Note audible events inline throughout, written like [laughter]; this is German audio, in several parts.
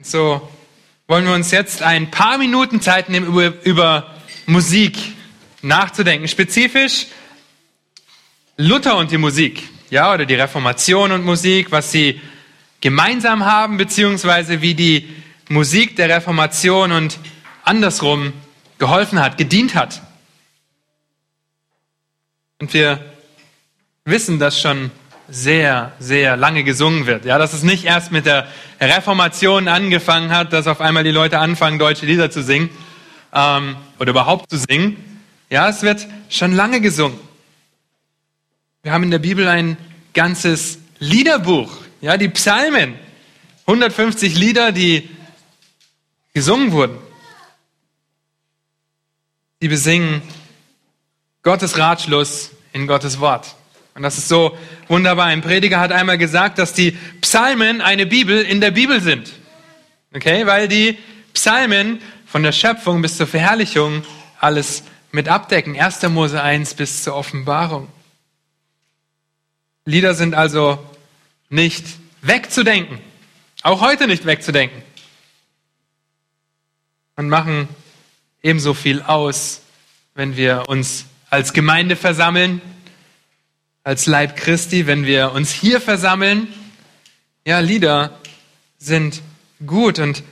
So wollen wir uns jetzt ein paar Minuten Zeit nehmen, über, über Musik nachzudenken. Spezifisch Luther und die Musik, ja, oder die Reformation und Musik, was sie gemeinsam haben, beziehungsweise wie die Musik der Reformation und andersrum geholfen hat, gedient hat. Und wir wissen das schon sehr, sehr lange gesungen wird. Ja, dass es nicht erst mit der Reformation angefangen hat, dass auf einmal die Leute anfangen, deutsche Lieder zu singen ähm, oder überhaupt zu singen. Ja, es wird schon lange gesungen. Wir haben in der Bibel ein ganzes Liederbuch, ja, die Psalmen, 150 Lieder, die gesungen wurden. Die besingen Gottes Ratschluss in Gottes Wort. Und das ist so wunderbar. Ein Prediger hat einmal gesagt, dass die Psalmen eine Bibel in der Bibel sind. Okay, weil die Psalmen von der Schöpfung bis zur Verherrlichung alles mit abdecken. 1. Mose 1 bis zur Offenbarung. Lieder sind also nicht wegzudenken. Auch heute nicht wegzudenken. Und machen ebenso viel aus, wenn wir uns als Gemeinde versammeln, als Leib Christi, wenn wir uns hier versammeln. Ja, Lieder sind gut und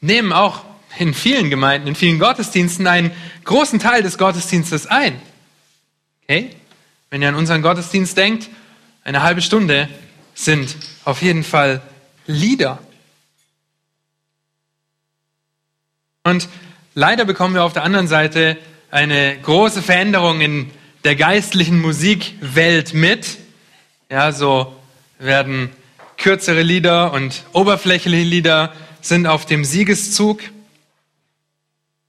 nehmen auch in vielen Gemeinden, in vielen Gottesdiensten einen großen Teil des Gottesdienstes ein. Okay? Wenn ihr an unseren Gottesdienst denkt, eine halbe Stunde sind auf jeden Fall Lieder. Und leider bekommen wir auf der anderen Seite eine große Veränderung in der geistlichen Musikwelt mit. Ja, so werden kürzere Lieder und oberflächliche Lieder sind auf dem Siegeszug.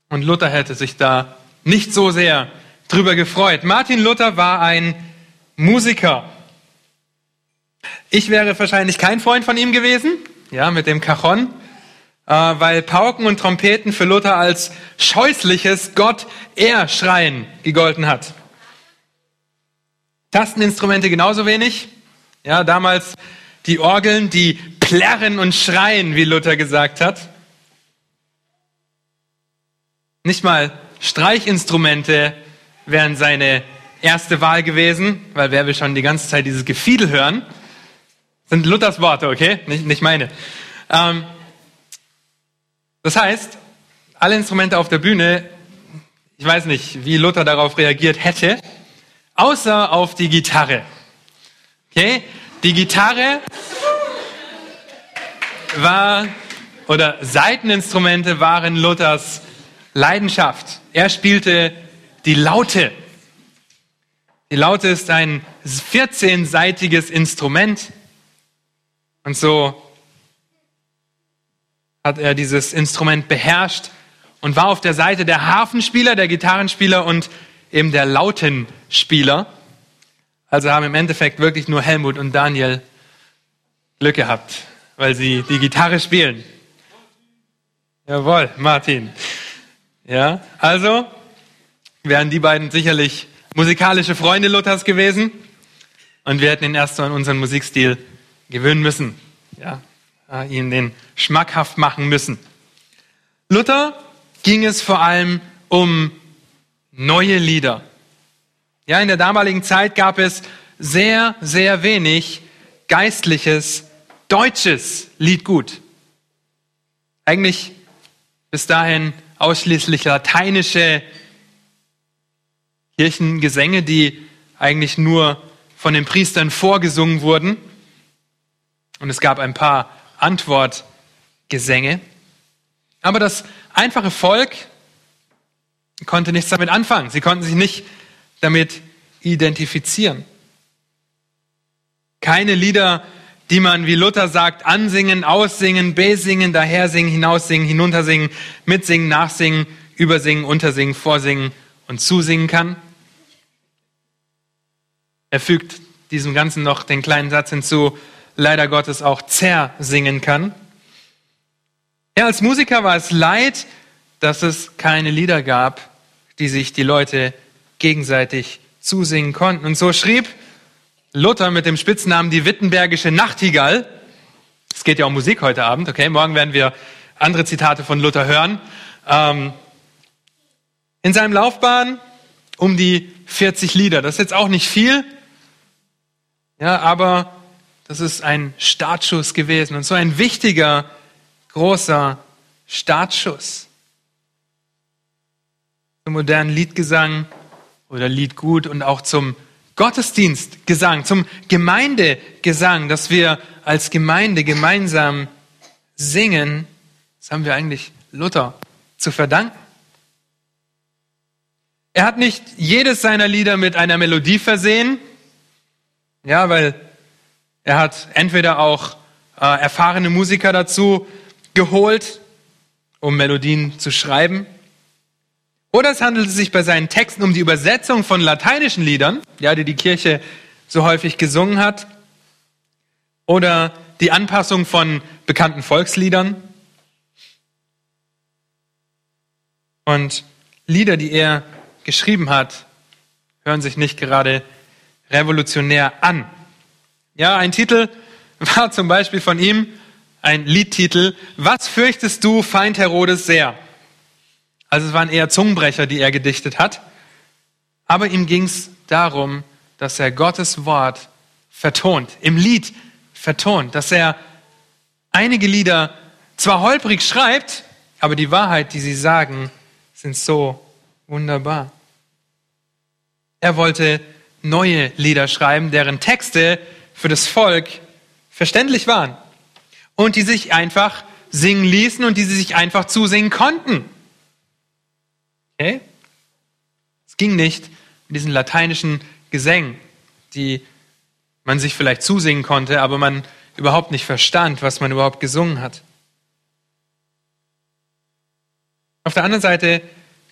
Und Luther hätte sich da nicht so sehr drüber gefreut. Martin Luther war ein Musiker. Ich wäre wahrscheinlich kein Freund von ihm gewesen, ja, mit dem Cajon, äh, weil Pauken und Trompeten für Luther als scheußliches Gott-Er-Schreien gegolten hat. Tasteninstrumente genauso wenig. Ja, damals die Orgeln, die plärren und schreien, wie Luther gesagt hat. Nicht mal Streichinstrumente wären seine erste Wahl gewesen, weil wer will schon die ganze Zeit dieses Gefiedel hören? Sind Luthers Worte, okay? Nicht, nicht meine. Ähm, das heißt, alle Instrumente auf der Bühne, ich weiß nicht, wie Luther darauf reagiert hätte, außer auf die Gitarre. Okay? Die Gitarre war, oder Seiteninstrumente waren Luthers Leidenschaft. Er spielte die Laute. Die Laute ist ein 14-seitiges Instrument. Und so hat er dieses Instrument beherrscht und war auf der Seite der Hafenspieler, der Gitarrenspieler und eben der Lautenspieler. Also haben im Endeffekt wirklich nur Helmut und Daniel Glück gehabt, weil sie die Gitarre spielen. Jawohl, Martin. Ja, also wären die beiden sicherlich musikalische Freunde Luthers gewesen und wir hätten ihn erst so an unseren Musikstil gewöhnen müssen. Ja, ihn den schmackhaft machen müssen. Luther ging es vor allem um neue Lieder. Ja, in der damaligen Zeit gab es sehr, sehr wenig geistliches, deutsches Liedgut. Eigentlich bis dahin ausschließlich lateinische Kirchengesänge, die eigentlich nur von den Priestern vorgesungen wurden. Und es gab ein paar Antwortgesänge. Aber das einfache Volk konnte nichts damit anfangen. Sie konnten sich nicht damit identifizieren. Keine Lieder, die man, wie Luther sagt, ansingen, aussingen, besingen, dahersingen, hinaussingen, hinuntersingen, mitsingen, nachsingen, übersingen, untersingen, vorsingen und zusingen kann. Er fügt diesem Ganzen noch den kleinen Satz hinzu, leider Gottes auch zersingen kann. Er als Musiker war es leid, dass es keine Lieder gab, die sich die Leute gegenseitig zusingen konnten. Und so schrieb Luther mit dem Spitznamen die Wittenbergische Nachtigall. Es geht ja um Musik heute Abend, okay? Morgen werden wir andere Zitate von Luther hören. Ähm, in seinem Laufbahn um die 40 Lieder. Das ist jetzt auch nicht viel, ja, aber das ist ein Startschuss gewesen und so ein wichtiger, großer Startschuss. Zum modernen Liedgesang oder Liedgut und auch zum Gottesdienstgesang, zum Gemeindegesang, dass wir als Gemeinde gemeinsam singen, das haben wir eigentlich Luther zu verdanken. Er hat nicht jedes seiner Lieder mit einer Melodie versehen, ja, weil er hat entweder auch äh, erfahrene Musiker dazu geholt, um Melodien zu schreiben, oder es handelt sich bei seinen Texten um die Übersetzung von lateinischen Liedern, ja, die die Kirche so häufig gesungen hat, oder die Anpassung von bekannten Volksliedern. Und Lieder, die er geschrieben hat, hören sich nicht gerade revolutionär an. Ja, ein Titel war zum Beispiel von ihm, ein Liedtitel, Was fürchtest du, Feind Herodes, sehr? Also es waren eher Zungenbrecher, die er gedichtet hat. Aber ihm ging es darum, dass er Gottes Wort vertont, im Lied vertont, dass er einige Lieder zwar holprig schreibt, aber die Wahrheit, die sie sagen, sind so wunderbar. Er wollte neue Lieder schreiben, deren Texte für das Volk verständlich waren und die sich einfach singen ließen und die sie sich einfach zusingen konnten. Okay? Es ging nicht mit diesen lateinischen Gesängen, die man sich vielleicht zusingen konnte, aber man überhaupt nicht verstand, was man überhaupt gesungen hat. Auf der anderen Seite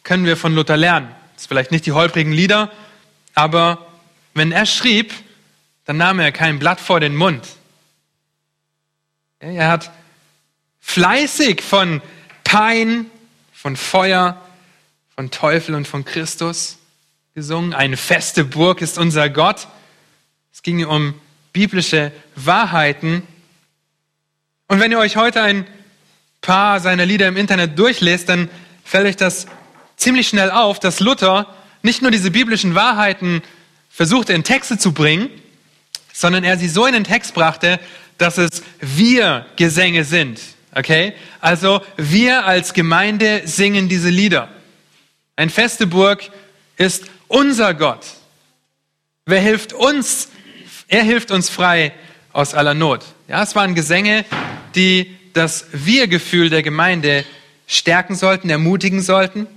können wir von Luther lernen. Das ist vielleicht nicht die holprigen Lieder, aber wenn er schrieb, dann nahm er kein Blatt vor den Mund. Er hat fleißig von Pein, von Feuer, von Teufel und von Christus gesungen. Eine feste Burg ist unser Gott. Es ging um biblische Wahrheiten. Und wenn ihr euch heute ein paar seiner Lieder im Internet durchlest, dann fällt euch das ziemlich schnell auf, dass Luther nicht nur diese biblischen Wahrheiten versuchte in Texte zu bringen, sondern er sie so in den Text brachte, dass es wir Gesänge sind. Okay? Also wir als Gemeinde singen diese Lieder. Ein feste Burg ist unser Gott. Wer hilft uns? Er hilft uns frei aus aller Not. Ja, es waren Gesänge, die das Wir-Gefühl der Gemeinde stärken sollten, ermutigen sollten,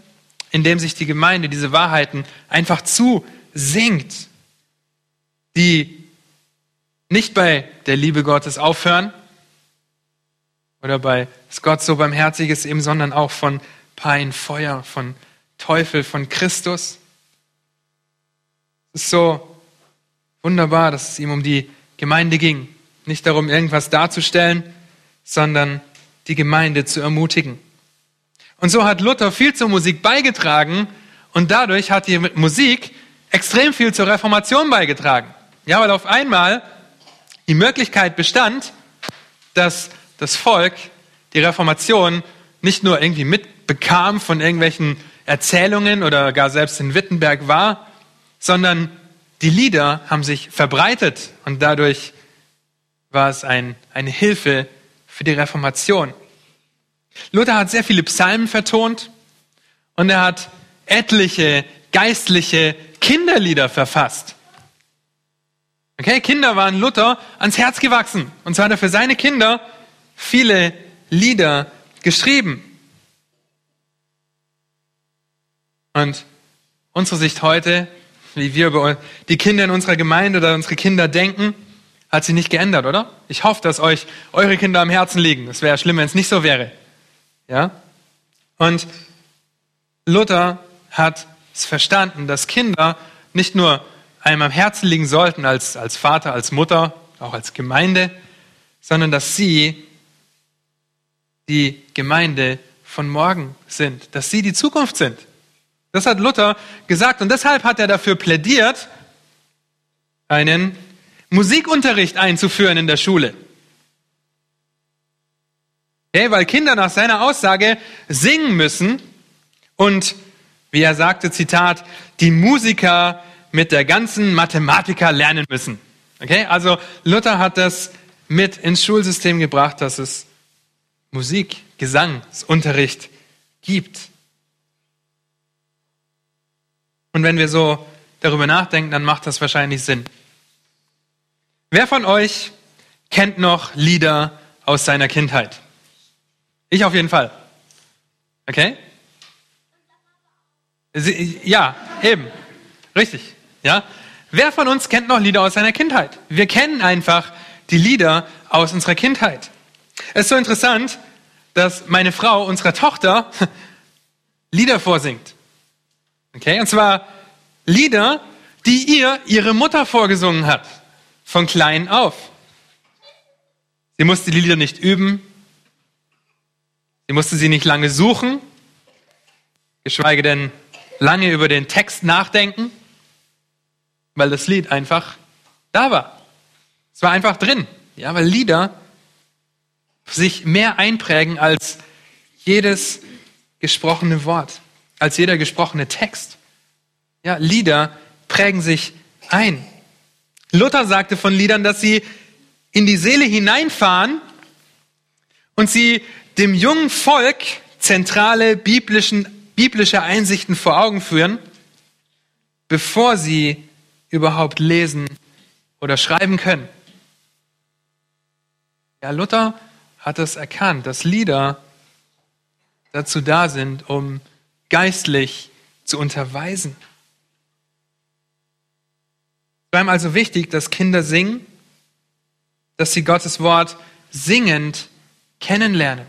indem sich die Gemeinde diese Wahrheiten einfach zusingt, die nicht bei der Liebe Gottes aufhören oder bei Gott so barmherzig ist eben, sondern auch von Pein, Feuer, von Teufel von Christus. Es ist so wunderbar, dass es ihm um die Gemeinde ging. Nicht darum, irgendwas darzustellen, sondern die Gemeinde zu ermutigen. Und so hat Luther viel zur Musik beigetragen und dadurch hat die Musik extrem viel zur Reformation beigetragen. Ja, weil auf einmal die Möglichkeit bestand, dass das Volk die Reformation nicht nur irgendwie mitbekam von irgendwelchen Erzählungen oder gar selbst in Wittenberg war, sondern die Lieder haben sich verbreitet und dadurch war es ein, eine Hilfe für die Reformation. Luther hat sehr viele Psalmen vertont und er hat etliche geistliche Kinderlieder verfasst. Okay, Kinder waren Luther ans Herz gewachsen und so hat er für seine Kinder viele Lieder geschrieben. Und unsere Sicht heute, wie wir über die Kinder in unserer Gemeinde oder unsere Kinder denken, hat sich nicht geändert, oder? Ich hoffe, dass euch eure Kinder am Herzen liegen. Es wäre schlimm, wenn es nicht so wäre. Ja? Und Luther hat es verstanden, dass Kinder nicht nur einem am Herzen liegen sollten als, als Vater, als Mutter, auch als Gemeinde, sondern dass sie die Gemeinde von morgen sind, dass sie die Zukunft sind. Das hat Luther gesagt und deshalb hat er dafür plädiert, einen Musikunterricht einzuführen in der Schule. Okay, weil Kinder nach seiner Aussage singen müssen und, wie er sagte, Zitat, die Musiker mit der ganzen Mathematiker lernen müssen. Okay, also Luther hat das mit ins Schulsystem gebracht, dass es Musik, Gesangsunterricht gibt. Und wenn wir so darüber nachdenken, dann macht das wahrscheinlich Sinn. Wer von euch kennt noch Lieder aus seiner Kindheit? Ich auf jeden Fall. Okay? Ja, eben. Richtig. Ja? Wer von uns kennt noch Lieder aus seiner Kindheit? Wir kennen einfach die Lieder aus unserer Kindheit. Es ist so interessant, dass meine Frau unserer Tochter [laughs] Lieder vorsingt. Okay? Und zwar Lieder, die ihr ihre Mutter vorgesungen hat. Von klein auf. Sie musste die Lieder nicht üben. Sie musste sie nicht lange suchen, geschweige denn lange über den Text nachdenken, weil das Lied einfach da war. Es war einfach drin. Ja, weil Lieder sich mehr einprägen als jedes gesprochene Wort, als jeder gesprochene Text. Ja, Lieder prägen sich ein. Luther sagte von Liedern, dass sie in die Seele hineinfahren und sie dem jungen Volk zentrale biblischen, biblische Einsichten vor Augen führen, bevor sie überhaupt lesen oder schreiben können. Ja, Luther hat es erkannt, dass Lieder dazu da sind, um geistlich zu unterweisen. Es war ihm also wichtig, dass Kinder singen, dass sie Gottes Wort singend kennenlernen.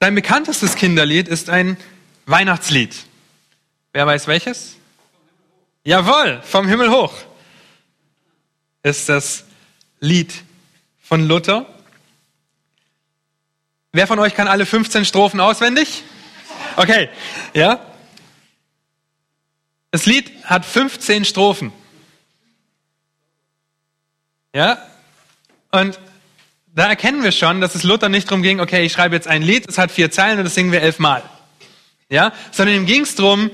Sein bekanntestes Kinderlied ist ein Weihnachtslied. Wer weiß welches? Jawohl, vom Himmel hoch ist das Lied von Luther. Wer von euch kann alle 15 Strophen auswendig? Okay, ja. Das Lied hat 15 Strophen. Ja, und da erkennen wir schon, dass es Luther nicht darum ging, okay, ich schreibe jetzt ein Lied, es hat vier Zeilen und das singen wir elfmal. Ja, sondern ihm ging es darum,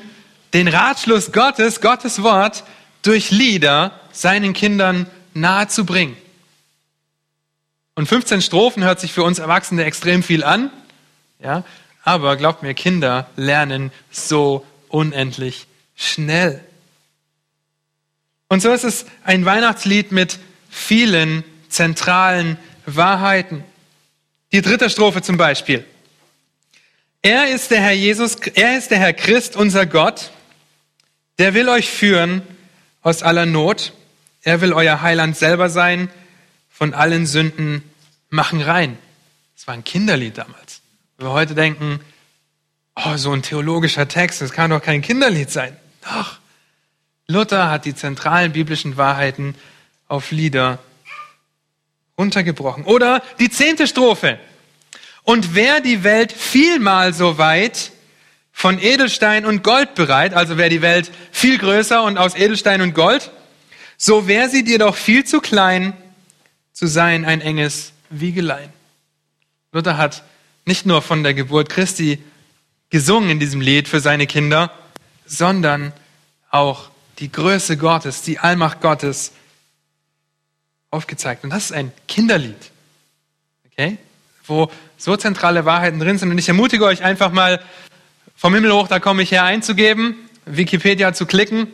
den Ratschluss Gottes, Gottes Wort, durch Lieder seinen Kindern nahezubringen. Und 15 Strophen hört sich für uns Erwachsene extrem viel an. Ja, aber glaubt mir, Kinder lernen so unendlich schnell. Und so ist es ein Weihnachtslied mit vielen zentralen Wahrheiten. Die dritte Strophe zum Beispiel. Er ist der Herr Jesus, er ist der Herr Christ, unser Gott. Der will euch führen aus aller Not. Er will euer Heiland selber sein, von allen Sünden machen rein. Das war ein Kinderlied damals. Wenn wir heute denken, oh, so ein theologischer Text, das kann doch kein Kinderlied sein. Doch. Luther hat die zentralen biblischen Wahrheiten auf Lieder runtergebrochen. Oder die zehnte Strophe. Und wer die Welt vielmal so weit von Edelstein und Gold bereit, also wäre die Welt viel größer und aus Edelstein und Gold, so wäre sie dir doch viel zu klein zu sein ein enges Wiegelein. Luther hat nicht nur von der Geburt Christi gesungen in diesem Lied für seine Kinder, sondern auch die Größe Gottes, die Allmacht Gottes aufgezeigt. Und das ist ein Kinderlied. Okay? Wo so zentrale Wahrheiten drin sind. Und ich ermutige euch einfach mal, vom Himmel hoch, da komme ich her, einzugeben, Wikipedia zu klicken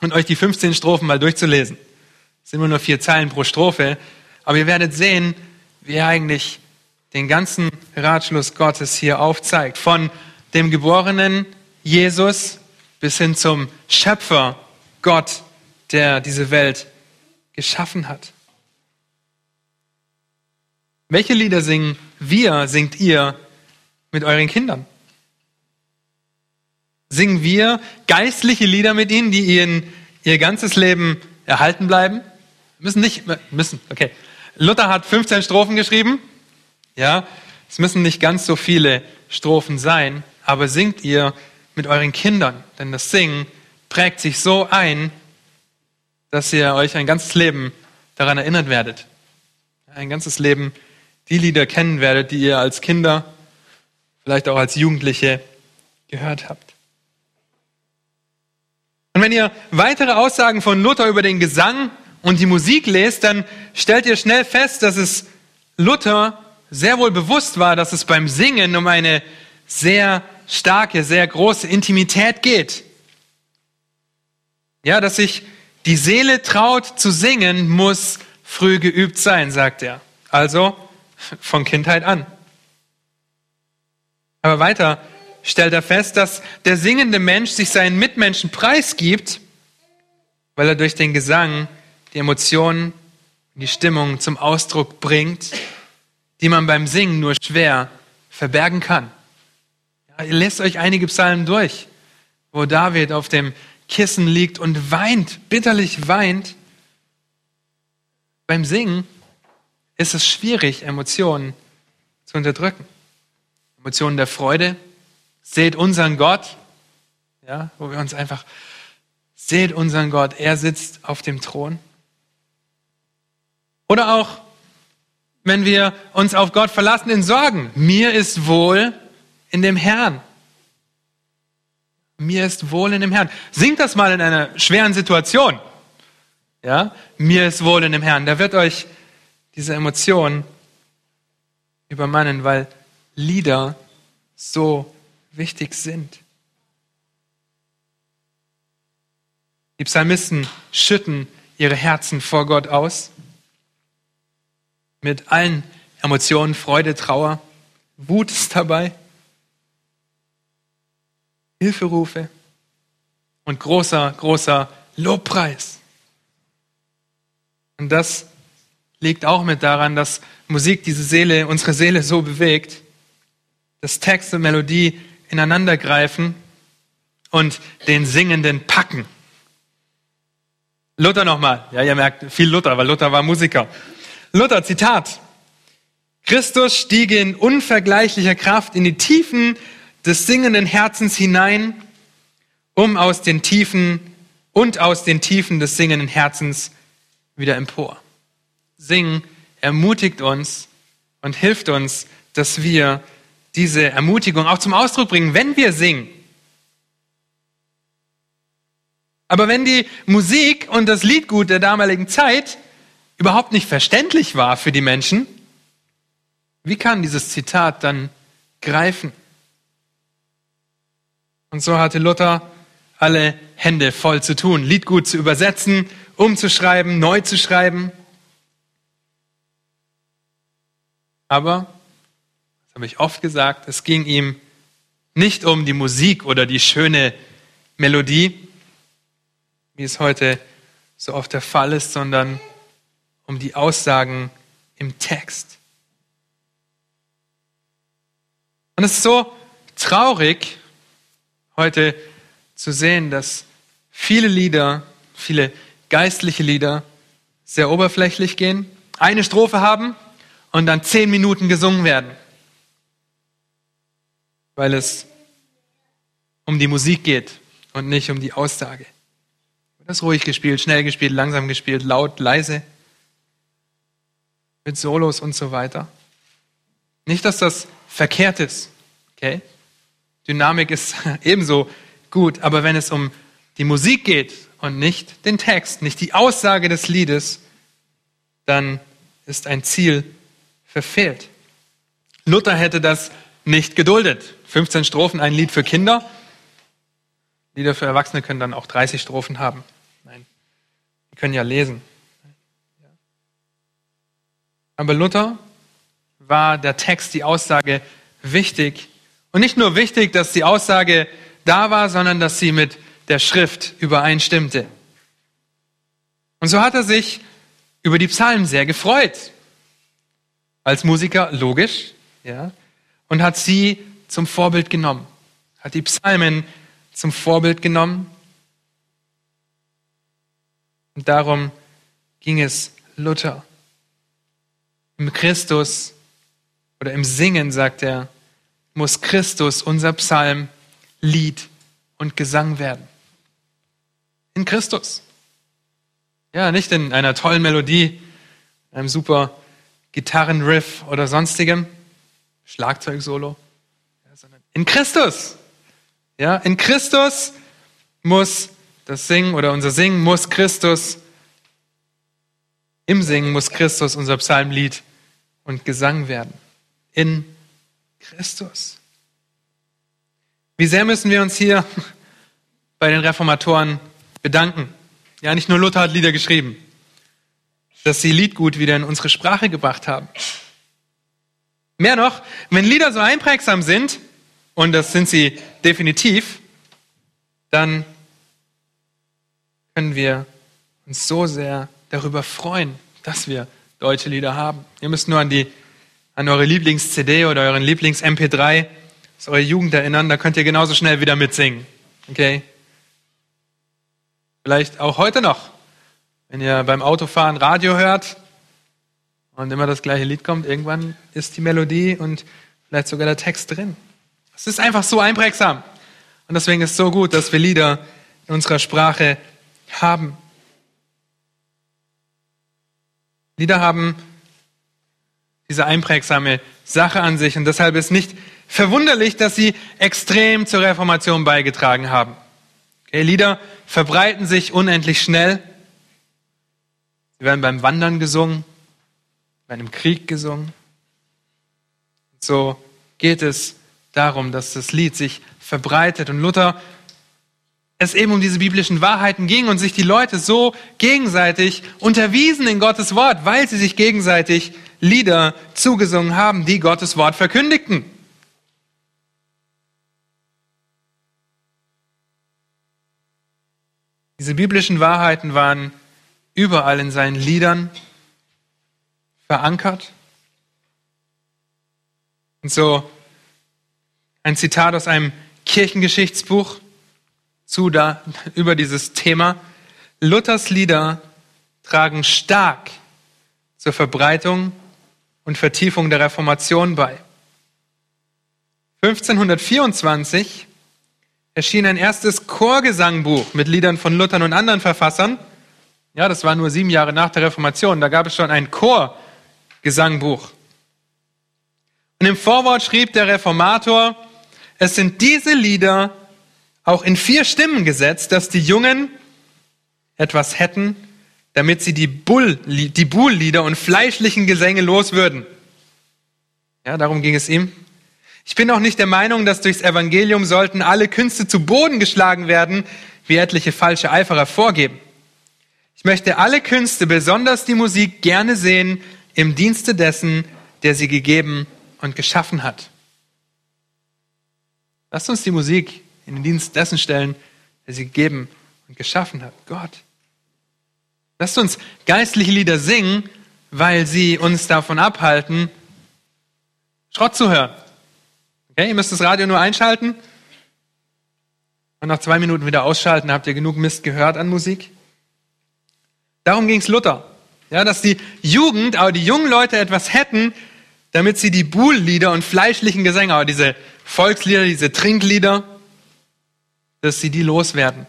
und euch die 15 Strophen mal durchzulesen. Es sind immer nur vier Zeilen pro Strophe. Aber ihr werdet sehen, wie er eigentlich den ganzen Ratschluss Gottes hier aufzeigt. Von dem geborenen Jesus bis hin zum Schöpfer Gott, der diese Welt geschaffen hat. Welche Lieder singen wir, singt ihr mit euren Kindern? Singen wir geistliche Lieder mit ihnen, die ihnen ihr ganzes Leben erhalten bleiben? Müssen nicht, müssen, okay. Luther hat 15 Strophen geschrieben. Ja, es müssen nicht ganz so viele Strophen sein, aber singt ihr mit euren Kindern, denn das Singen prägt sich so ein, dass ihr euch ein ganzes Leben daran erinnert werdet. Ein ganzes Leben die Lieder kennen werdet, die ihr als Kinder, vielleicht auch als Jugendliche gehört habt. Und wenn ihr weitere Aussagen von Luther über den Gesang und die Musik lest, dann stellt ihr schnell fest, dass es Luther sehr wohl bewusst war, dass es beim Singen um eine sehr starke, sehr große Intimität geht. Ja, dass sich die Seele traut zu singen, muss früh geübt sein, sagt er. Also von Kindheit an. Aber weiter stellt er fest, dass der singende Mensch sich seinen Mitmenschen preisgibt, weil er durch den Gesang die Emotionen, die Stimmung zum Ausdruck bringt, die man beim Singen nur schwer verbergen kann. Ja, ihr lest euch einige Psalmen durch, wo David auf dem Kissen liegt und weint, bitterlich weint. Beim Singen ist es schwierig, Emotionen zu unterdrücken. Emotionen der Freude, seht unseren Gott, ja, wo wir uns einfach, seht unseren Gott, er sitzt auf dem Thron. Oder auch, wenn wir uns auf Gott verlassen in Sorgen, mir ist wohl in dem Herrn. Mir ist wohl in dem Herrn. Singt das mal in einer schweren Situation. Ja, mir ist wohl in dem Herrn. Da wird euch diese Emotion übermannen, weil Lieder so wichtig sind. Die Psalmisten schütten ihre Herzen vor Gott aus mit allen Emotionen, Freude, Trauer, Wut ist dabei, Hilferufe und großer, großer Lobpreis. Und das liegt auch mit daran, dass Musik diese Seele, unsere Seele so bewegt, dass Text und Melodie ineinander greifen und den Singenden packen. Luther nochmal. Ja, ihr merkt viel Luther, weil Luther war Musiker. Luther, Zitat. Christus stieg in unvergleichlicher Kraft in die Tiefen des singenden Herzens hinein, um aus den Tiefen und aus den Tiefen des singenden Herzens wieder empor. Singen ermutigt uns und hilft uns, dass wir diese Ermutigung auch zum Ausdruck bringen, wenn wir singen. Aber wenn die Musik und das Liedgut der damaligen Zeit überhaupt nicht verständlich war für die Menschen, wie kann dieses Zitat dann greifen? Und so hatte Luther alle Hände voll zu tun, Liedgut zu übersetzen, umzuschreiben, neu zu schreiben. Aber, das habe ich oft gesagt, es ging ihm nicht um die Musik oder die schöne Melodie, wie es heute so oft der Fall ist, sondern um die Aussagen im Text. Und es ist so traurig, heute zu sehen, dass viele Lieder, viele geistliche Lieder sehr oberflächlich gehen, eine Strophe haben und dann zehn Minuten gesungen werden, weil es um die Musik geht und nicht um die Aussage. Das ruhig gespielt, schnell gespielt, langsam gespielt, laut, leise mit Solos und so weiter. Nicht, dass das verkehrt ist, okay? Dynamik ist [laughs] ebenso gut, aber wenn es um die Musik geht und nicht den Text, nicht die Aussage des Liedes, dann ist ein Ziel verfehlt. Luther hätte das nicht geduldet. 15 Strophen, ein Lied für Kinder. Lieder für Erwachsene können dann auch 30 Strophen haben. Nein, die können ja lesen. Aber Luther war der Text, die Aussage wichtig. Und nicht nur wichtig, dass die Aussage da war, sondern dass sie mit der Schrift übereinstimmte. Und so hat er sich über die Psalmen sehr gefreut. Als Musiker, logisch, ja, und hat sie zum Vorbild genommen. Hat die Psalmen zum Vorbild genommen. Und darum ging es Luther. Im Christus oder im Singen, sagt er, muss Christus unser Psalm, Lied und Gesang werden. In Christus. Ja, nicht in einer tollen Melodie, einem super Gitarrenriff oder sonstigem, Schlagzeugsolo, ja, sondern in Christus. Ja, in Christus muss das Singen oder unser Singen muss Christus, im Singen muss Christus unser Psalmlied und Gesang werden. In Christus. Wie sehr müssen wir uns hier [laughs] bei den Reformatoren bedanken. Ja, nicht nur Luther hat Lieder geschrieben, dass sie Liedgut wieder in unsere Sprache gebracht haben. Mehr noch, wenn Lieder so einprägsam sind, und das sind sie definitiv, dann können wir uns so sehr darüber freuen, dass wir deutsche Lieder haben. Ihr müsst nur an die an eure Lieblings-CD oder euren Lieblings-MP3 aus eurer Jugend erinnern, da könnt ihr genauso schnell wieder mitsingen. Okay? Vielleicht auch heute noch, wenn ihr beim Autofahren Radio hört und immer das gleiche Lied kommt, irgendwann ist die Melodie und vielleicht sogar der Text drin. Es ist einfach so einprägsam. Und deswegen ist es so gut, dass wir Lieder in unserer Sprache haben. Lieder haben diese einprägsame Sache an sich und deshalb ist nicht verwunderlich, dass sie extrem zur Reformation beigetragen haben. Okay, Lieder verbreiten sich unendlich schnell. Sie werden beim Wandern gesungen, bei einem Krieg gesungen. So geht es darum, dass das Lied sich verbreitet. Und Luther es eben um diese biblischen Wahrheiten ging und sich die Leute so gegenseitig unterwiesen in Gottes Wort, weil sie sich gegenseitig Lieder zugesungen haben, die Gottes Wort verkündigten. Diese biblischen Wahrheiten waren überall in seinen Liedern verankert. Und so ein Zitat aus einem Kirchengeschichtsbuch zu da, über dieses Thema. Luthers Lieder tragen stark zur Verbreitung und Vertiefung der Reformation bei. 1524 erschien ein erstes Chorgesangbuch mit Liedern von Luthern und anderen Verfassern. Ja, das war nur sieben Jahre nach der Reformation. Da gab es schon ein Chorgesangbuch. Und im Vorwort schrieb der Reformator, es sind diese Lieder auch in vier Stimmen gesetzt, dass die Jungen etwas hätten, damit sie die, Bull, die Buhllieder und fleischlichen Gesänge loswürden. Ja, darum ging es ihm. Ich bin auch nicht der Meinung, dass durchs Evangelium sollten alle Künste zu Boden geschlagen werden, wie etliche falsche Eiferer vorgeben. Ich möchte alle Künste, besonders die Musik, gerne sehen im Dienste dessen, der sie gegeben und geschaffen hat. Lasst uns die Musik in den Dienst dessen stellen, der sie gegeben und geschaffen hat, Gott. Lasst uns geistliche Lieder singen, weil sie uns davon abhalten, Schrott zu hören. Okay, ihr müsst das Radio nur einschalten und nach zwei Minuten wieder ausschalten. Habt ihr genug Mist gehört an Musik? Darum ging es Luther. Ja, dass die Jugend, aber die jungen Leute etwas hätten, damit sie die Buhllieder und fleischlichen Gesänge, aber diese Volkslieder, diese Trinklieder, dass sie die loswerden.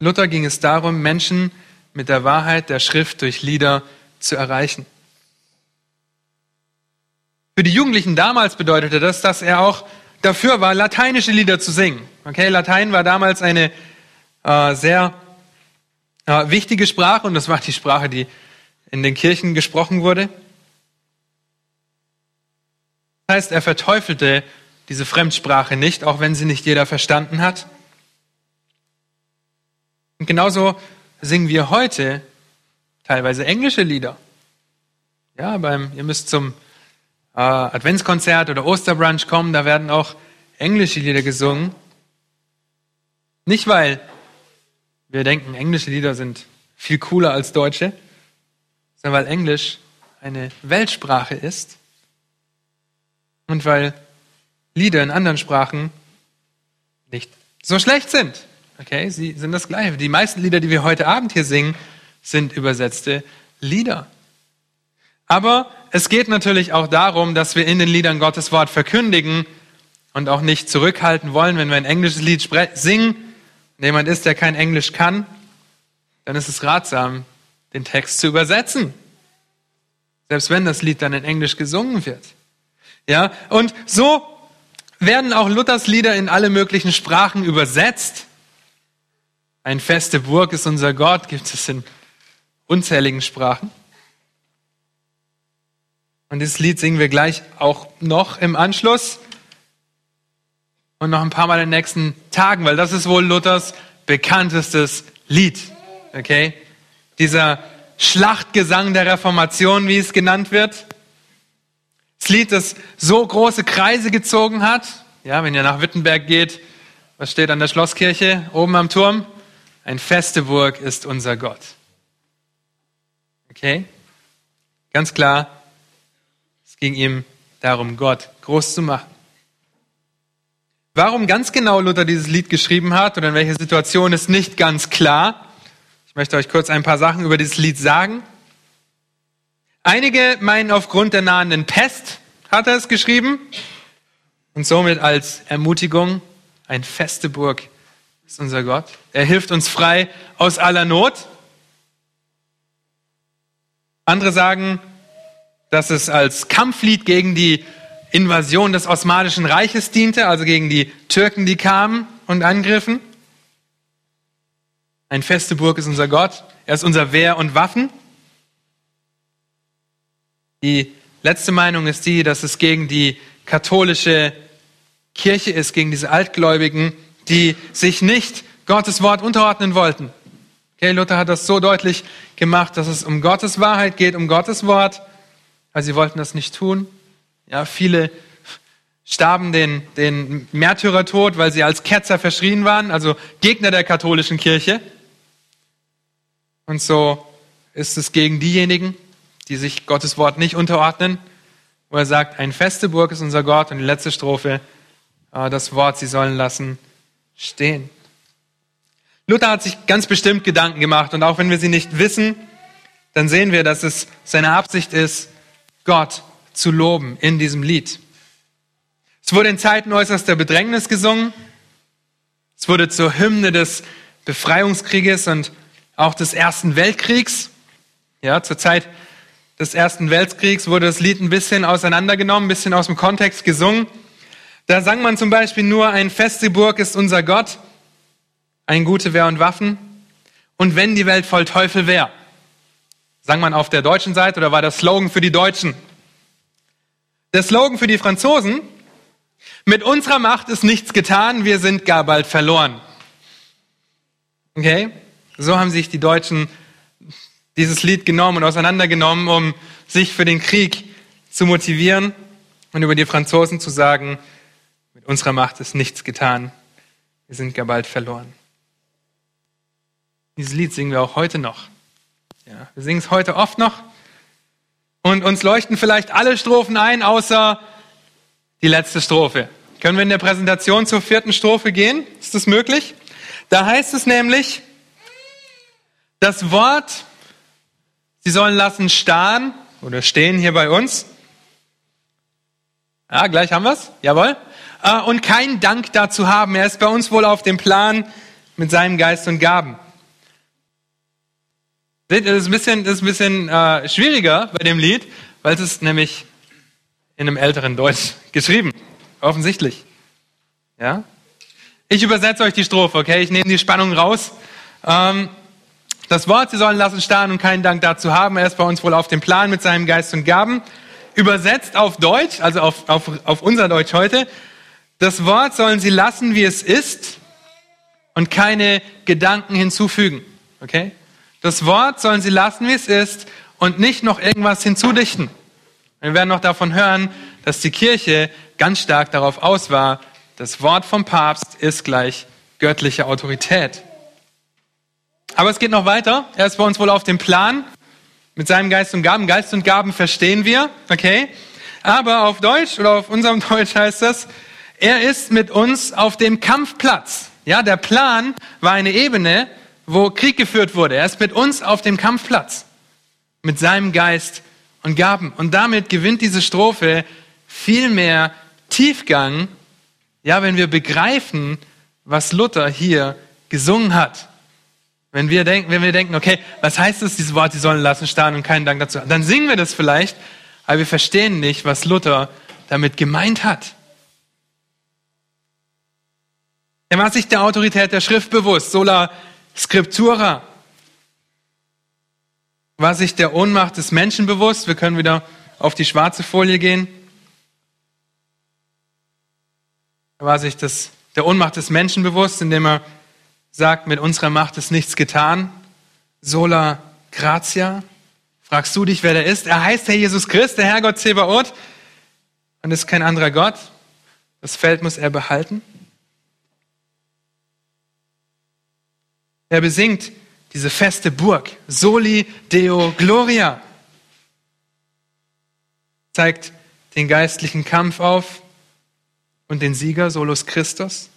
Luther ging es darum, Menschen mit der Wahrheit der Schrift durch Lieder zu erreichen. Für die Jugendlichen damals bedeutete das, dass er auch dafür war, lateinische Lieder zu singen. Okay, Latein war damals eine äh, sehr äh, wichtige Sprache und das war die Sprache, die in den Kirchen gesprochen wurde. Das heißt, er verteufelte diese Fremdsprache nicht, auch wenn sie nicht jeder verstanden hat. Und genauso singen wir heute teilweise englische Lieder. Ja, beim, ihr müsst zum äh, Adventskonzert oder Osterbrunch kommen, da werden auch englische Lieder gesungen. Nicht, weil wir denken, englische Lieder sind viel cooler als deutsche, sondern weil Englisch eine Weltsprache ist und weil Lieder in anderen Sprachen nicht so schlecht sind. Okay, sie sind das Gleiche. Die meisten Lieder, die wir heute Abend hier singen, sind übersetzte Lieder. Aber es geht natürlich auch darum, dass wir in den Liedern Gottes Wort verkündigen und auch nicht zurückhalten wollen, wenn wir ein englisches Lied singen und jemand ist, der kein Englisch kann, dann ist es ratsam, den Text zu übersetzen. Selbst wenn das Lied dann in Englisch gesungen wird. Ja, und so werden auch Luthers Lieder in alle möglichen Sprachen übersetzt. Ein feste Burg ist unser Gott, gibt es in unzähligen Sprachen. Und dieses Lied singen wir gleich auch noch im Anschluss und noch ein paar Mal in den nächsten Tagen, weil das ist wohl Luthers bekanntestes Lied. Okay? Dieser Schlachtgesang der Reformation, wie es genannt wird. Das Lied, das so große Kreise gezogen hat. Ja, wenn ihr nach Wittenberg geht, was steht an der Schlosskirche oben am Turm? Ein feste Burg ist unser Gott. Okay? Ganz klar, es ging ihm darum, Gott groß zu machen. Warum ganz genau Luther dieses Lied geschrieben hat oder in welcher Situation ist nicht ganz klar. Ich möchte euch kurz ein paar Sachen über dieses Lied sagen. Einige meinen, aufgrund der nahenden Pest hat er es geschrieben und somit als Ermutigung, ein feste Burg ist unser Gott. Er hilft uns frei aus aller Not. Andere sagen, dass es als Kampflied gegen die Invasion des Osmanischen Reiches diente, also gegen die Türken, die kamen und angriffen. Ein feste Burg ist unser Gott. Er ist unser Wehr und Waffen. Die letzte Meinung ist die, dass es gegen die katholische Kirche ist, gegen diese Altgläubigen, die sich nicht Gottes Wort unterordnen wollten. Okay, Luther hat das so deutlich gemacht, dass es um Gottes Wahrheit geht, um Gottes Wort, aber sie wollten das nicht tun. Ja, viele starben den, den Märtyrertod, weil sie als Ketzer verschrien waren, also Gegner der katholischen Kirche. Und so ist es gegen diejenigen, die sich Gottes Wort nicht unterordnen, wo er sagt, ein feste Burg ist unser Gott und die letzte Strophe, äh, das Wort, sie sollen lassen stehen. Luther hat sich ganz bestimmt Gedanken gemacht und auch wenn wir sie nicht wissen, dann sehen wir, dass es seine Absicht ist, Gott zu loben in diesem Lied. Es wurde in Zeiten äußerster Bedrängnis gesungen. Es wurde zur Hymne des Befreiungskrieges und auch des Ersten Weltkriegs. Ja, zur Zeit des Ersten Weltkriegs wurde das Lied ein bisschen auseinandergenommen, ein bisschen aus dem Kontext gesungen. Da sang man zum Beispiel nur, ein feste Burg ist unser Gott, ein gute Wehr und Waffen. Und wenn die Welt voll Teufel wäre, sang man auf der deutschen Seite oder war das Slogan für die Deutschen? Der Slogan für die Franzosen, mit unserer Macht ist nichts getan, wir sind gar bald verloren. Okay? So haben sich die Deutschen dieses Lied genommen und auseinandergenommen, um sich für den Krieg zu motivieren und über die Franzosen zu sagen, mit unserer Macht ist nichts getan, wir sind gar bald verloren. Dieses Lied singen wir auch heute noch. Ja, wir singen es heute oft noch und uns leuchten vielleicht alle Strophen ein, außer die letzte Strophe. Können wir in der Präsentation zur vierten Strophe gehen? Ist das möglich? Da heißt es nämlich, das Wort, sie sollen lassen starren oder stehen hier bei uns. Ja, gleich haben wir es. Jawohl. Äh, und keinen Dank dazu haben. Er ist bei uns wohl auf dem Plan mit seinem Geist und Gaben. Seht ihr, das ist ein bisschen, ist ein bisschen äh, schwieriger bei dem Lied, weil es ist nämlich in einem älteren Deutsch [laughs] geschrieben. Offensichtlich. Ja? Ich übersetze euch die Strophe, okay? Ich nehme die Spannung raus. Ähm, das Wort, sie sollen lassen starren und keinen Dank dazu haben. Er ist bei uns wohl auf dem Plan mit seinem Geist und Gaben. Übersetzt auf Deutsch, also auf, auf, auf unser Deutsch heute. Das Wort sollen sie lassen, wie es ist und keine Gedanken hinzufügen. Okay? Das Wort sollen sie lassen, wie es ist und nicht noch irgendwas hinzudichten. Wir werden noch davon hören, dass die Kirche ganz stark darauf aus war, das Wort vom Papst ist gleich göttliche Autorität. Aber es geht noch weiter. Er ist bei uns wohl auf dem Plan mit seinem Geist und Gaben. Geist und Gaben verstehen wir, okay? Aber auf Deutsch oder auf unserem [laughs] Deutsch heißt das, er ist mit uns auf dem Kampfplatz. Ja, der Plan war eine Ebene, wo Krieg geführt wurde. Er ist mit uns auf dem Kampfplatz mit seinem Geist und Gaben. Und damit gewinnt diese Strophe viel mehr Tiefgang, ja, wenn wir begreifen, was Luther hier gesungen hat. Wenn wir, denken, wenn wir denken, okay, was heißt es, dieses Wort, die sollen lassen starren und keinen Dank dazu haben, dann singen wir das vielleicht, aber wir verstehen nicht, was Luther damit gemeint hat. Er war sich der Autorität der Schrift bewusst, sola scriptura. War sich der Ohnmacht des Menschen bewusst. Wir können wieder auf die schwarze Folie gehen. Er war sich das, der Ohnmacht des Menschen bewusst, indem er sagt, mit unserer Macht ist nichts getan. Sola gratia. Fragst du dich, wer der ist? Er heißt Herr Jesus Christ, der Herrgott Zebaoth und ist kein anderer Gott. Das Feld muss er behalten. Er besingt diese feste Burg, Soli Deo Gloria, zeigt den geistlichen Kampf auf und den Sieger, Solus Christus.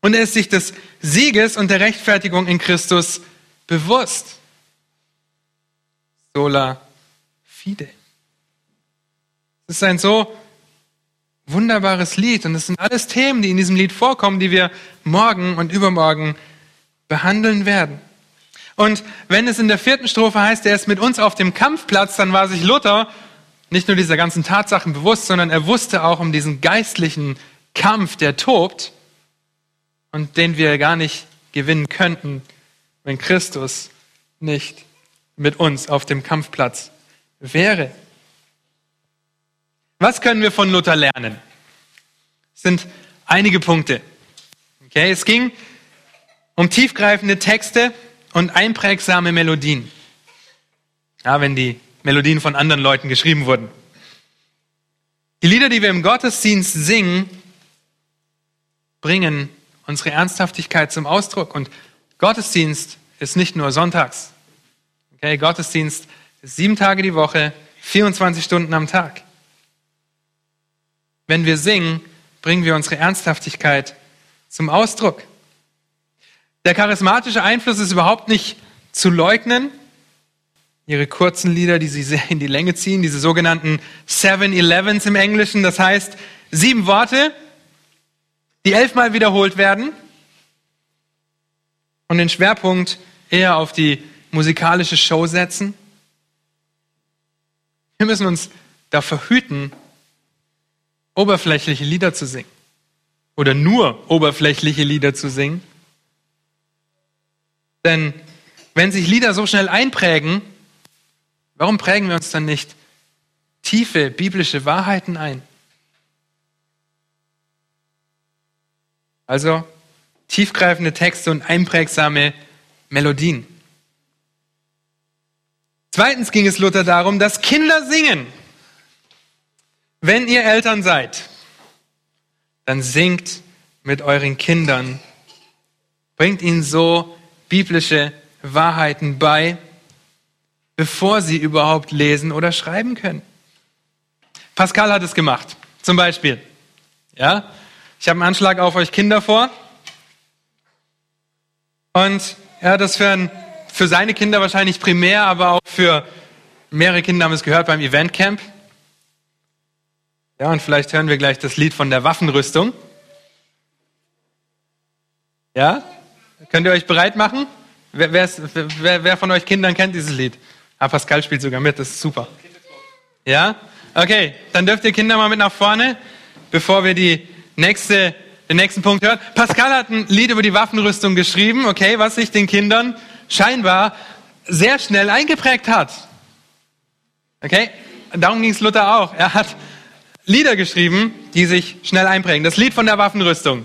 Und er ist sich des Sieges und der Rechtfertigung in Christus bewusst. Sola fide. Es ist ein so wunderbares Lied und es sind alles Themen, die in diesem Lied vorkommen, die wir morgen und übermorgen behandeln werden. Und wenn es in der vierten Strophe heißt, er ist mit uns auf dem Kampfplatz, dann war sich Luther nicht nur dieser ganzen Tatsachen bewusst, sondern er wusste auch um diesen geistlichen Kampf, der tobt und den wir gar nicht gewinnen könnten, wenn Christus nicht mit uns auf dem Kampfplatz wäre. Was können wir von Luther lernen? Es sind einige Punkte. Okay, es ging um tiefgreifende Texte und einprägsame Melodien. Ja, wenn die Melodien von anderen Leuten geschrieben wurden. Die Lieder, die wir im Gottesdienst singen, bringen unsere Ernsthaftigkeit zum Ausdruck. Und Gottesdienst ist nicht nur sonntags. Okay, Gottesdienst ist sieben Tage die Woche, 24 Stunden am Tag. Wenn wir singen, bringen wir unsere Ernsthaftigkeit zum Ausdruck. Der charismatische Einfluss ist überhaupt nicht zu leugnen. Ihre kurzen Lieder, die sie sehr in die Länge ziehen, diese sogenannten Seven Elevens im Englischen, das heißt sieben Worte, die elfmal wiederholt werden und den Schwerpunkt eher auf die musikalische Show setzen. Wir müssen uns davor hüten, oberflächliche Lieder zu singen oder nur oberflächliche Lieder zu singen. Denn wenn sich Lieder so schnell einprägen, warum prägen wir uns dann nicht tiefe biblische Wahrheiten ein? Also tiefgreifende Texte und einprägsame Melodien. Zweitens ging es Luther darum, dass Kinder singen. Wenn ihr Eltern seid, dann singt mit euren Kindern. Bringt ihnen so biblische Wahrheiten bei, bevor sie überhaupt lesen oder schreiben können. Pascal hat es gemacht, zum Beispiel. Ja, ich habe einen Anschlag auf euch Kinder vor. Und hat das für, für seine Kinder wahrscheinlich primär, aber auch für mehrere Kinder haben es gehört beim Eventcamp. Ja, und vielleicht hören wir gleich das Lied von der Waffenrüstung. Ja? Könnt ihr euch bereit machen? Wer, wer, wer von euch Kindern kennt dieses Lied? Ah, Pascal spielt sogar mit, das ist super. Ja? Okay, dann dürft ihr Kinder mal mit nach vorne, bevor wir die nächste, den nächsten Punkt hören. Pascal hat ein Lied über die Waffenrüstung geschrieben, okay, was sich den Kindern scheinbar sehr schnell eingeprägt hat. Okay, darum ging es Luther auch. Er hat Lieder geschrieben, die sich schnell einprägen. Das Lied von der Waffenrüstung.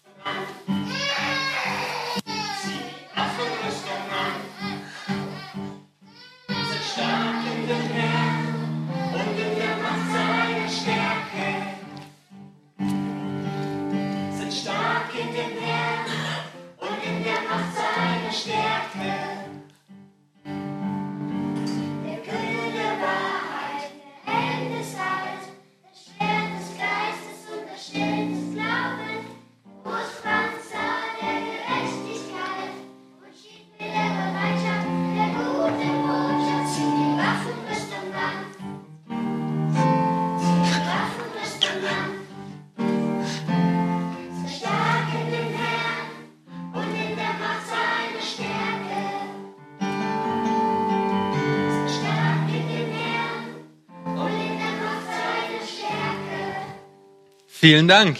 Vielen Dank.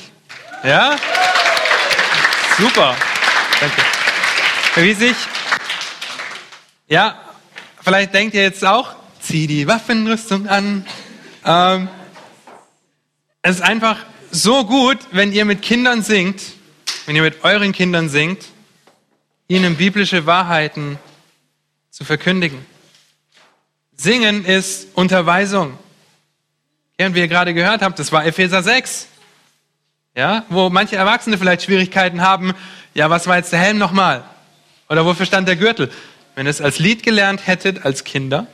Ja? Super. Danke. Herr Wiesig, ja, vielleicht denkt ihr jetzt auch, zieh die Waffenrüstung an. Ähm, es ist einfach so gut, wenn ihr mit Kindern singt, wenn ihr mit euren Kindern singt, ihnen biblische Wahrheiten zu verkündigen. Singen ist Unterweisung. Ja, und wie ihr gerade gehört habt, das war Epheser 6. Ja, wo manche Erwachsene vielleicht Schwierigkeiten haben. Ja, was war jetzt der Helm nochmal? Oder wofür stand der Gürtel? Wenn ihr es als Lied gelernt hättet als Kinder,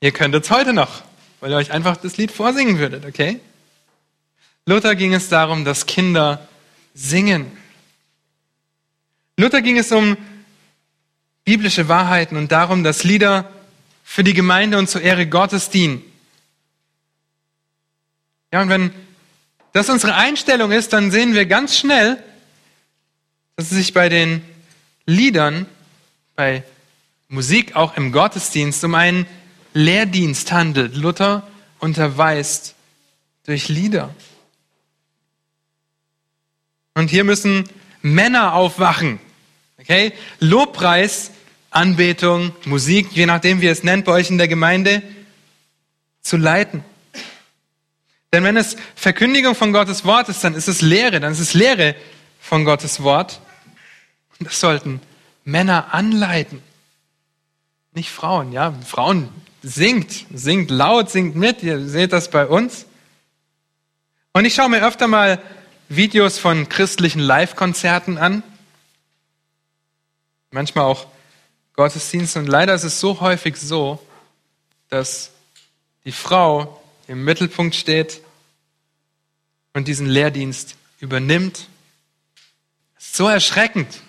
ihr könntet es heute noch, weil ihr euch einfach das Lied vorsingen würdet, okay? Luther ging es darum, dass Kinder singen. Luther ging es um biblische Wahrheiten und darum, dass Lieder für die Gemeinde und zur Ehre Gottes dienen. Ja, und wenn das unsere Einstellung ist, dann sehen wir ganz schnell, dass es sich bei den Liedern, bei Musik auch im Gottesdienst um einen Lehrdienst handelt. Luther unterweist durch Lieder. Und hier müssen Männer aufwachen. Okay? Lobpreis, Anbetung, Musik, je nachdem, wie ihr es nennt bei euch in der Gemeinde, zu leiten. Denn wenn es Verkündigung von Gottes Wort ist, dann ist es Lehre, dann ist es Lehre von Gottes Wort. Und das sollten Männer anleiten, nicht Frauen. Ja, Frauen singt, singt laut, singt mit. Ihr seht das bei uns. Und ich schaue mir öfter mal Videos von christlichen Live-Konzerten an. Manchmal auch Gottesdienste. Und leider ist es so häufig so, dass die Frau im Mittelpunkt steht und diesen Lehrdienst übernimmt. So erschreckend,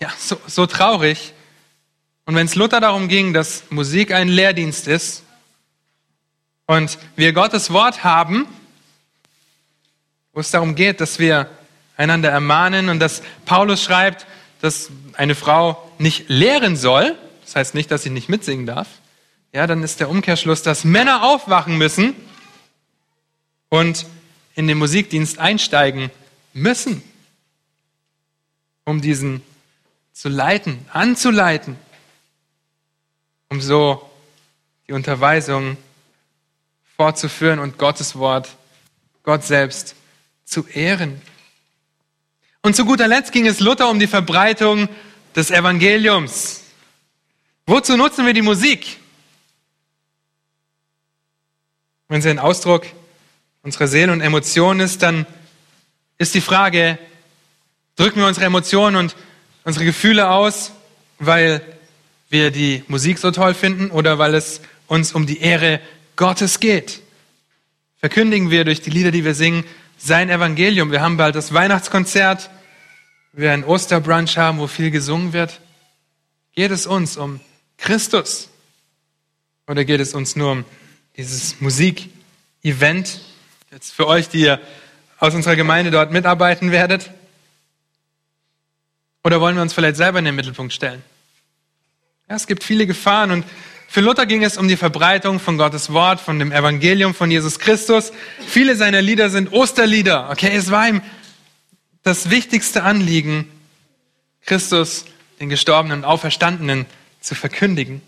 ja, so, so traurig. Und wenn es Luther darum ging, dass Musik ein Lehrdienst ist und wir Gottes Wort haben, wo es darum geht, dass wir einander ermahnen und dass Paulus schreibt, dass eine Frau nicht lehren soll, das heißt nicht, dass sie nicht mitsingen darf, ja, dann ist der Umkehrschluss, dass Männer aufwachen müssen und in den Musikdienst einsteigen müssen, um diesen zu leiten, anzuleiten, um so die Unterweisung fortzuführen und Gottes Wort, Gott selbst zu ehren. Und zu guter Letzt ging es Luther um die Verbreitung des Evangeliums. Wozu nutzen wir die Musik? Wenn sie ein Ausdruck unserer Seele und Emotionen ist, dann ist die Frage, drücken wir unsere Emotionen und unsere Gefühle aus, weil wir die Musik so toll finden oder weil es uns um die Ehre Gottes geht? Verkündigen wir durch die Lieder, die wir singen, sein Evangelium. Wir haben bald das Weihnachtskonzert, wir einen Osterbrunch haben, wo viel gesungen wird. Geht es uns um Christus? Oder geht es uns nur um dieses Musikevent? Jetzt für euch, die ihr aus unserer Gemeinde dort mitarbeiten werdet? Oder wollen wir uns vielleicht selber in den Mittelpunkt stellen? Ja, es gibt viele Gefahren und für Luther ging es um die Verbreitung von Gottes Wort, von dem Evangelium von Jesus Christus. Viele seiner Lieder sind Osterlieder. Okay, es war ihm das wichtigste Anliegen, Christus, den Gestorbenen und Auferstandenen, zu verkündigen.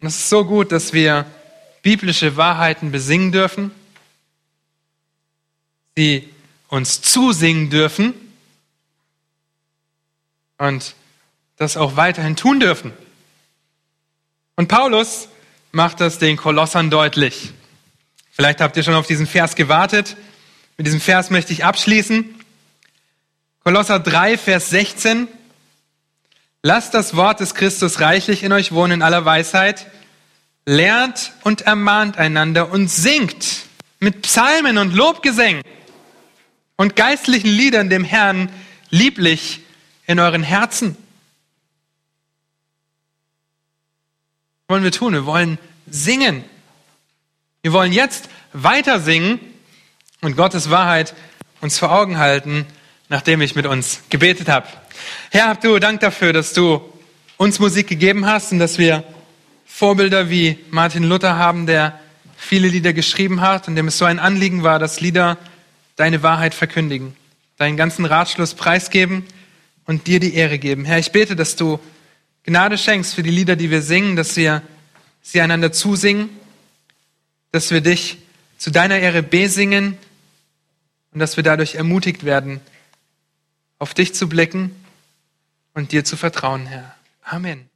Und es ist so gut, dass wir biblische Wahrheiten besingen dürfen, sie uns zusingen dürfen und das auch weiterhin tun dürfen. Und Paulus macht das den Kolossern deutlich. Vielleicht habt ihr schon auf diesen Vers gewartet. Mit diesem Vers möchte ich abschließen. Kolosser 3, Vers 16. Lasst das Wort des Christus reichlich in euch wohnen in aller Weisheit. Lernt und ermahnt einander und singt mit Psalmen und Lobgesängen und geistlichen Liedern dem Herrn lieblich in euren Herzen wollen wir tun? Wir wollen singen. Wir wollen jetzt weiter singen und Gottes Wahrheit uns vor Augen halten, nachdem ich mit uns gebetet habe. Herr, hab du Dank dafür, dass du uns Musik gegeben hast und dass wir Vorbilder wie Martin Luther haben, der viele Lieder geschrieben hat und dem es so ein Anliegen war, dass Lieder deine Wahrheit verkündigen, deinen ganzen Ratschluss preisgeben und dir die Ehre geben. Herr, ich bete, dass du Gnade schenkst für die Lieder, die wir singen, dass wir sie einander zusingen, dass wir dich zu deiner Ehre besingen und dass wir dadurch ermutigt werden, auf dich zu blicken und dir zu vertrauen, Herr. Amen.